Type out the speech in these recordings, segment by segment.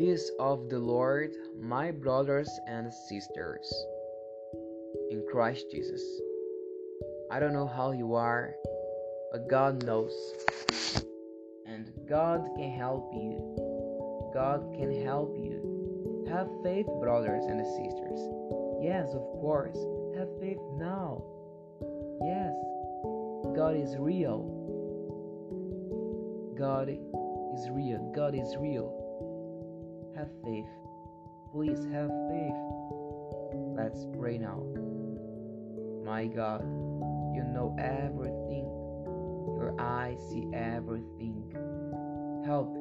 Peace of the Lord, my brothers and sisters, in Christ Jesus. I don't know how you are, but God knows. And God can help you. God can help you. Have faith, brothers and sisters. Yes, of course. Have faith now. Yes, God is real. God is real. God is real. Have faith. Please have faith. Let's pray now. My God, you know everything. Your eyes see everything. Help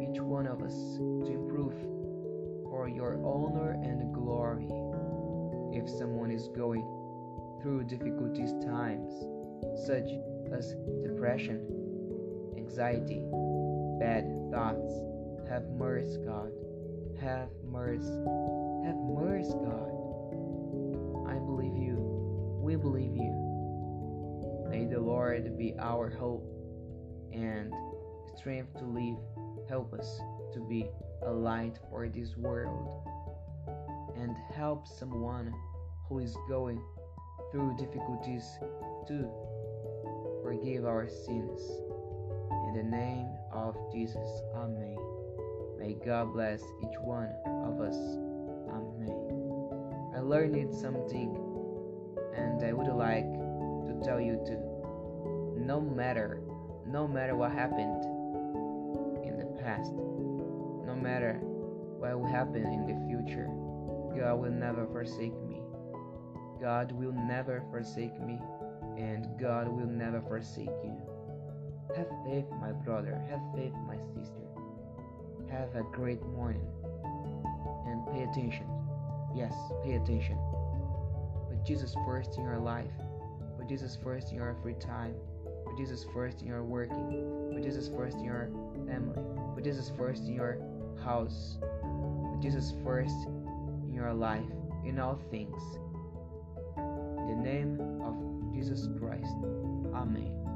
each one of us to improve for your honor and glory. If someone is going through difficulties times, such as depression, anxiety, bad thoughts, have mercy, God. Have mercy. Have mercy, God. I believe you. We believe you. May the Lord be our hope and strength to live. Help us to be a light for this world and help someone who is going through difficulties to forgive our sins. In the name of Jesus, Amen. May God bless each one of us. Amen. I learned something and I would like to tell you to no matter no matter what happened in the past, no matter what will happen in the future, God will never forsake me. God will never forsake me, and God will never forsake you. Have faith, my brother. Have faith, my sister. Have a great morning. And pay attention. Yes, pay attention. Put Jesus first in your life. Put Jesus first in your free time. Put Jesus first in your working. Put Jesus first in your family. Put Jesus first in your house. Put Jesus first in your life, in all things. In the name of Jesus Christ. Amen.